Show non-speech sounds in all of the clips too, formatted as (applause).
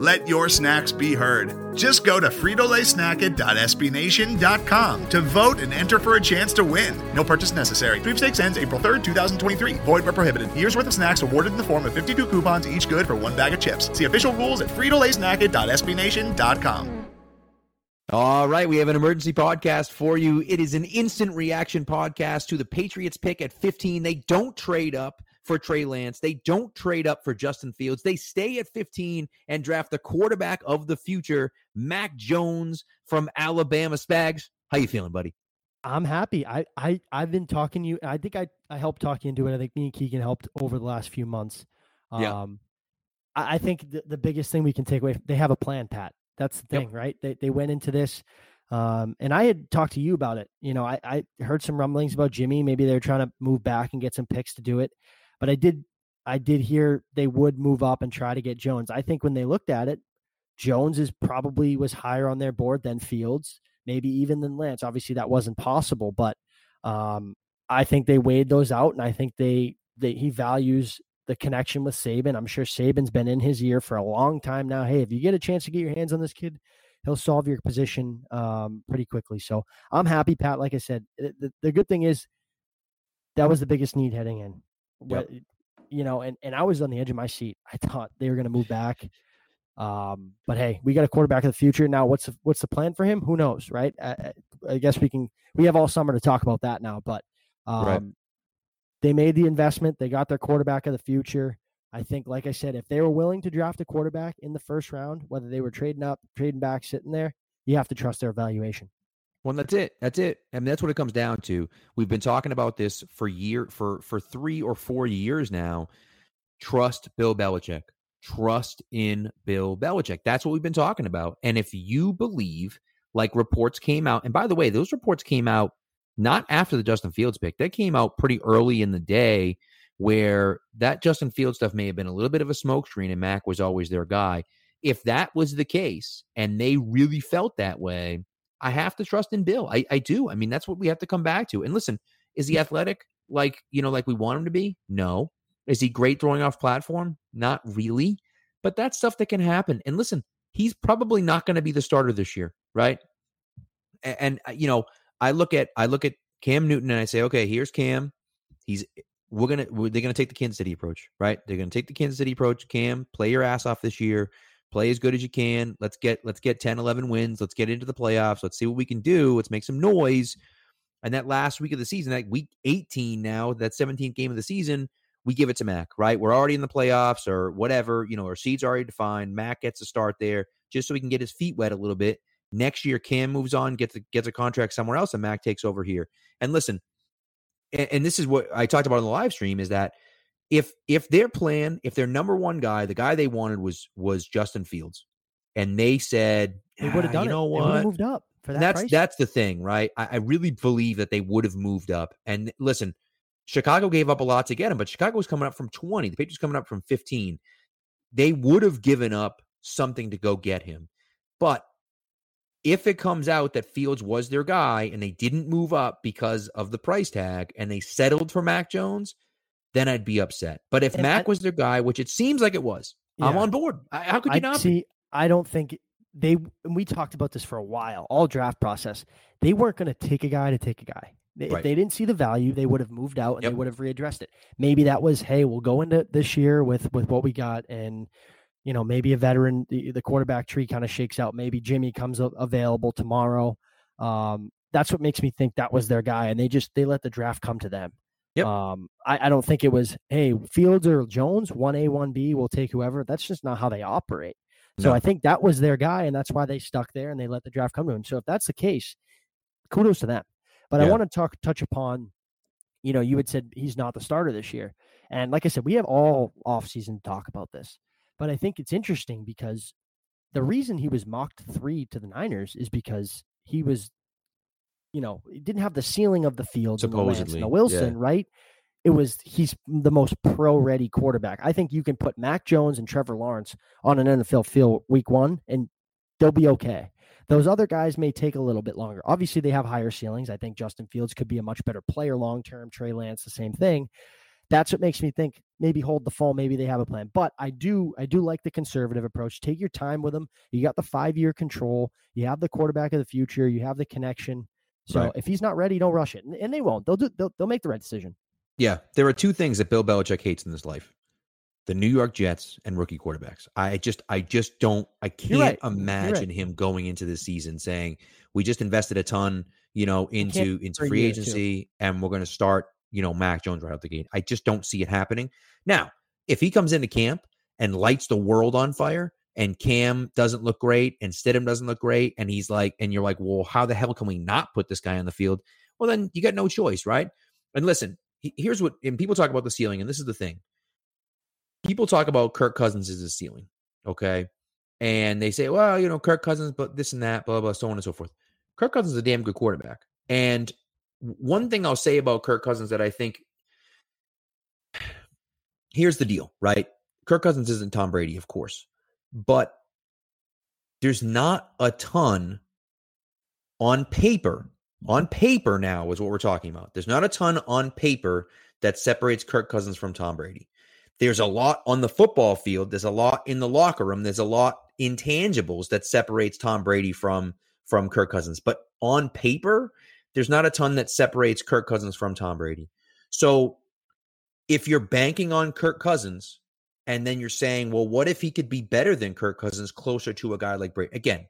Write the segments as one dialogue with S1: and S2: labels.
S1: Let your snacks be heard. Just go to fritolaysnacket.sbnation.com to vote and enter for a chance to win. No purchase necessary. Sweepstakes ends April 3rd, 2023. Void where prohibited. Year's worth of snacks awarded in the form of 52 coupons, each good for one bag of chips. See official rules at fritolaysnacket.sbnation.com.
S2: All right, we have an emergency podcast for you. It is an instant reaction podcast to the Patriots pick at 15. They don't trade up for Trey Lance. They don't trade up for Justin Fields. They stay at 15 and draft the quarterback of the future, Mac Jones from Alabama. Spags, how you feeling, buddy?
S3: I'm happy. I I I've been talking to you. I think I I helped talk you into it. I think me and Keegan helped over the last few months. Um, yeah. I, I think the, the biggest thing we can take away. They have a plan, Pat. That's the thing, yep. right? They they went into this, um, and I had talked to you about it. You know, I I heard some rumblings about Jimmy. Maybe they're trying to move back and get some picks to do it, but I did I did hear they would move up and try to get Jones. I think when they looked at it, Jones is probably was higher on their board than Fields, maybe even than Lance. Obviously, that wasn't possible, but um, I think they weighed those out, and I think they they he values the connection with Saban. I'm sure Saban's been in his ear for a long time now. Hey, if you get a chance to get your hands on this kid, he'll solve your position um, pretty quickly. So I'm happy, Pat. Like I said, the, the good thing is that was the biggest need heading in. Yep. You know, and, and I was on the edge of my seat. I thought they were going to move back. Um, but hey, we got a quarterback of the future now. What's the, what's the plan for him? Who knows, right? I, I guess we can. We have all summer to talk about that now. But um, right they made the investment. They got their quarterback of the future. I think, like I said, if they were willing to draft a quarterback in the first round, whether they were trading up, trading back, sitting there, you have to trust their evaluation.
S2: Well, that's it. That's it. I mean, that's what it comes down to. We've been talking about this for year for for three or four years now. Trust Bill Belichick. Trust in Bill Belichick. That's what we've been talking about. And if you believe, like reports came out, and by the way, those reports came out not after the Justin Fields pick. That came out pretty early in the day where that Justin Fields stuff may have been a little bit of a smokescreen and Mac was always their guy. If that was the case and they really felt that way, I have to trust in Bill. I, I do. I mean, that's what we have to come back to. And listen, is he athletic like, you know, like we want him to be? No. Is he great throwing off platform? Not really. But that's stuff that can happen. And listen, he's probably not going to be the starter this year, right? And, and, uh, you know, I look at I look at Cam Newton and I say, okay, here's Cam. He's we're gonna we're, they're gonna take the Kansas City approach, right? They're gonna take the Kansas City approach. Cam, play your ass off this year. Play as good as you can. Let's get let's get 10, 11 wins. Let's get into the playoffs. Let's see what we can do. Let's make some noise. And that last week of the season, that week 18 now, that 17th game of the season, we give it to Mac, right? We're already in the playoffs or whatever, you know, our seeds already defined. Mac gets a start there just so he can get his feet wet a little bit. Next year, Cam moves on, gets a, gets a contract somewhere else, and Mac takes over here. And listen, and, and this is what I talked about on the live stream is that if if their plan, if their number one guy, the guy they wanted was was Justin Fields, and they said
S3: they would have ah, done
S2: you know
S3: it.
S2: What?
S3: moved up for that.
S2: that's
S3: price.
S2: that's the thing, right? I, I really believe that they would have moved up. And listen, Chicago gave up a lot to get him, but Chicago was coming up from 20. The Patriots coming up from 15. They would have given up something to go get him. But if it comes out that Fields was their guy and they didn't move up because of the price tag and they settled for Mac Jones, then I'd be upset. But if and Mac I, was their guy, which it seems like it was, yeah. I'm on board. How could you I, not
S3: see? Be? I don't think they. we talked about this for a while, all draft process. They weren't going to take a guy to take a guy. They, right. If they didn't see the value, they would have moved out and yep. they would have readdressed it. Maybe that was, hey, we'll go into this year with with what we got and you know, maybe a veteran, the, the quarterback tree kind of shakes out. Maybe Jimmy comes available tomorrow. Um, that's what makes me think that was their guy, and they just they let the draft come to them. Yep. Um, I, I don't think it was, hey, Fields or Jones, one A, one B, we'll take whoever. That's just not how they operate. So no. I think that was their guy, and that's why they stuck there and they let the draft come to him. So if that's the case, kudos to them. But yeah. I want to talk touch upon, you know, you had said he's not the starter this year, and like I said, we have all off season to talk about this. But I think it's interesting because the reason he was mocked three to the Niners is because he was, you know, it didn't have the ceiling of the field, supposedly, the, Wilson, yeah. right? It was he's the most pro ready quarterback. I think you can put Mac Jones and Trevor Lawrence on an NFL field week one, and they'll be okay. Those other guys may take a little bit longer. Obviously, they have higher ceilings. I think Justin Fields could be a much better player long term. Trey Lance, the same thing. That's what makes me think maybe hold the phone. Maybe they have a plan. But I do, I do like the conservative approach. Take your time with them. You got the five year control. You have the quarterback of the future. You have the connection. So right. if he's not ready, don't rush it, and, and they won't. They'll do. They'll, they'll make the right decision.
S2: Yeah, there are two things that Bill Belichick hates in this life: the New York Jets and rookie quarterbacks. I just, I just don't, I can't right. imagine right. him going into the season saying, "We just invested a ton, you know, into into free agency, and we're going to start you know, Mac Jones right out the gate. I just don't see it happening. Now, if he comes into camp and lights the world on fire and Cam doesn't look great and Stidham doesn't look great, and he's like, and you're like, well, how the hell can we not put this guy on the field? Well, then you got no choice, right? And listen, here's what, and people talk about the ceiling, and this is the thing. People talk about Kirk Cousins as a ceiling, okay? And they say, well, you know, Kirk Cousins, but this and that, blah, blah, so on and so forth. Kirk Cousins is a damn good quarterback. And one thing I'll say about Kirk Cousins that I think (sighs) here's the deal, right? Kirk Cousins isn't Tom Brady, of course, but there's not a ton on paper. On paper now is what we're talking about. There's not a ton on paper that separates Kirk Cousins from Tom Brady. There's a lot on the football field. There's a lot in the locker room. There's a lot intangibles that separates Tom Brady from from Kirk Cousins. But on paper, there's not a ton that separates Kirk Cousins from Tom Brady. So if you're banking on Kirk Cousins and then you're saying, well, what if he could be better than Kirk Cousins, closer to a guy like Brady? Again,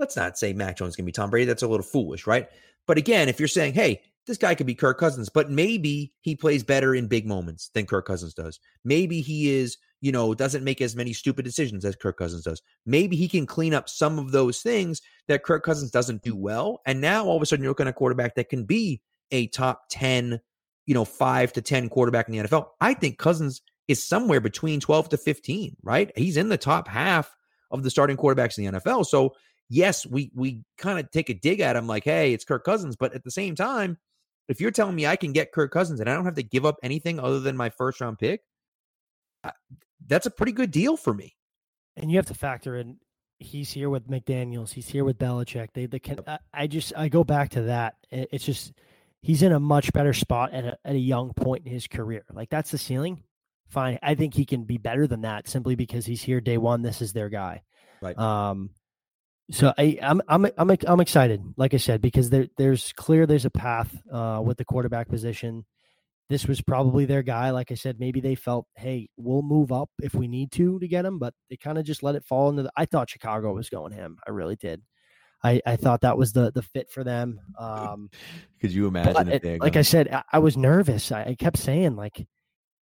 S2: let's not say Mac Jones can be Tom Brady. That's a little foolish, right? But again, if you're saying, hey, this guy could be Kirk Cousins, but maybe he plays better in big moments than Kirk Cousins does. Maybe he is, you know, doesn't make as many stupid decisions as Kirk Cousins does. Maybe he can clean up some of those things that Kirk Cousins doesn't do well. And now all of a sudden you're looking at a quarterback that can be a top 10, you know, five to 10 quarterback in the NFL. I think Cousins is somewhere between 12 to 15, right? He's in the top half of the starting quarterbacks in the NFL. So yes, we we kind of take a dig at him like, hey, it's Kirk Cousins, but at the same time, if you're telling me I can get Kirk Cousins and I don't have to give up anything other than my first round pick, that's a pretty good deal for me.
S3: And you have to factor in he's here with McDaniels, he's here with Belichick. They they can I, I just I go back to that. It's just he's in a much better spot at a, at a young point in his career. Like that's the ceiling. Fine. I think he can be better than that simply because he's here day one. This is their guy.
S2: Right.
S3: Um, so I, I'm I'm I'm I'm excited, like I said, because there there's clear there's a path uh, with the quarterback position. This was probably their guy. Like I said, maybe they felt, hey, we'll move up if we need to to get him, but they kind of just let it fall into. The, I thought Chicago was going him. I really did. I, I thought that was the the fit for them. Um, (laughs)
S2: Could you imagine? It,
S3: like I said, I, I was nervous. I, I, kept saying like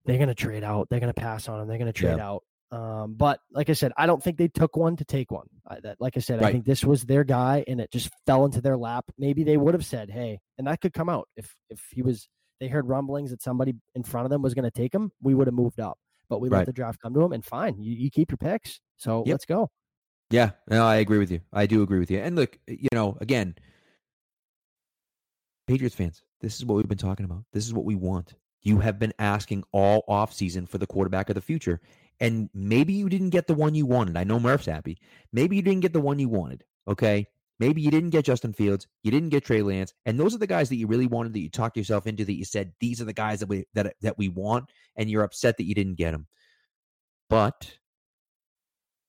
S3: they're going to trade out. They're going to pass on him. They're going to trade yeah. out. Um, but like I said, I don't think they took one to take one. I, that, like I said, right. I think this was their guy, and it just fell into their lap. Maybe they would have said, "Hey," and that could come out if if he was. They heard rumblings that somebody in front of them was going to take him. We would have moved up, but we right. let the draft come to him, and fine, you, you keep your picks. So yep. let's go.
S2: Yeah, no, I agree with you. I do agree with you. And look, you know, again, Patriots fans, this is what we've been talking about. This is what we want. You have been asking all offseason for the quarterback of the future. And maybe you didn't get the one you wanted. I know Murph's happy. Maybe you didn't get the one you wanted. Okay. Maybe you didn't get Justin Fields. You didn't get Trey Lance. And those are the guys that you really wanted that you talked yourself into that you said, these are the guys that we that that we want, and you're upset that you didn't get them. But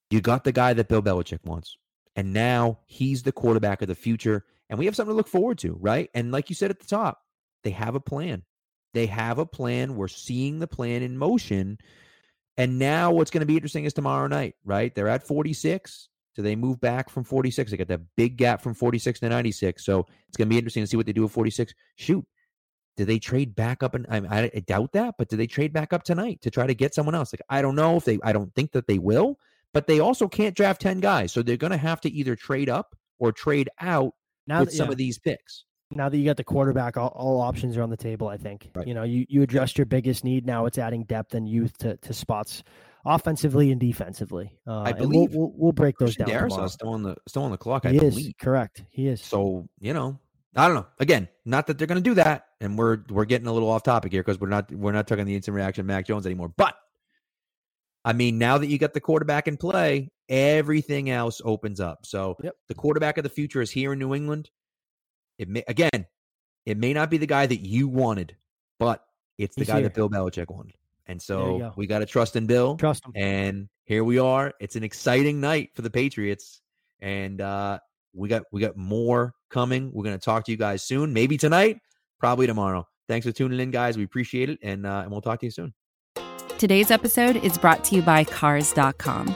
S2: you got the guy that Bill Belichick wants. And now he's the quarterback of the future. And we have something to look forward to, right? And like you said at the top, they have a plan. They have a plan. We're seeing the plan in motion. And now what's going to be interesting is tomorrow night, right? They're at 46. Do they move back from 46? They got that big gap from 46 to 96. So it's going to be interesting to see what they do at 46. Shoot. Do they trade back up? And I, I doubt that, but do they trade back up tonight to try to get someone else? Like, I don't know if they, I don't think that they will, but they also can't draft 10 guys. So they're going to have to either trade up or trade out now with that, some of these picks
S3: now that you got the quarterback, all, all options are on the table. I think right. you know you you addressed your biggest need. Now it's adding depth and youth to to spots offensively and defensively. Uh,
S2: I believe
S3: we'll, we'll, we'll, break those
S2: Christian
S3: down.
S2: Darrisaw's still on the still on the clock.
S3: He
S2: I
S3: is
S2: believe.
S3: correct. He is.
S2: So you know, I don't know. Again, not that they're going to do that, and we're we're getting a little off topic here because we're not we're not talking the instant reaction Mac Jones anymore. But I mean, now that you got the quarterback in play, everything else opens up. So
S3: yep.
S2: the quarterback of the future is here in New England. It may again, it may not be the guy that you wanted, but it's the
S3: He's
S2: guy
S3: here.
S2: that Bill Belichick wanted. And so
S3: go.
S2: we got to trust in Bill.
S3: Trust him.
S2: And here we are. It's an exciting night for the Patriots. And uh we got we got more coming. We're gonna talk to you guys soon. Maybe tonight, probably tomorrow. Thanks for tuning in, guys. We appreciate it. And uh and we'll talk to you soon.
S4: Today's episode is brought to you by Cars.com.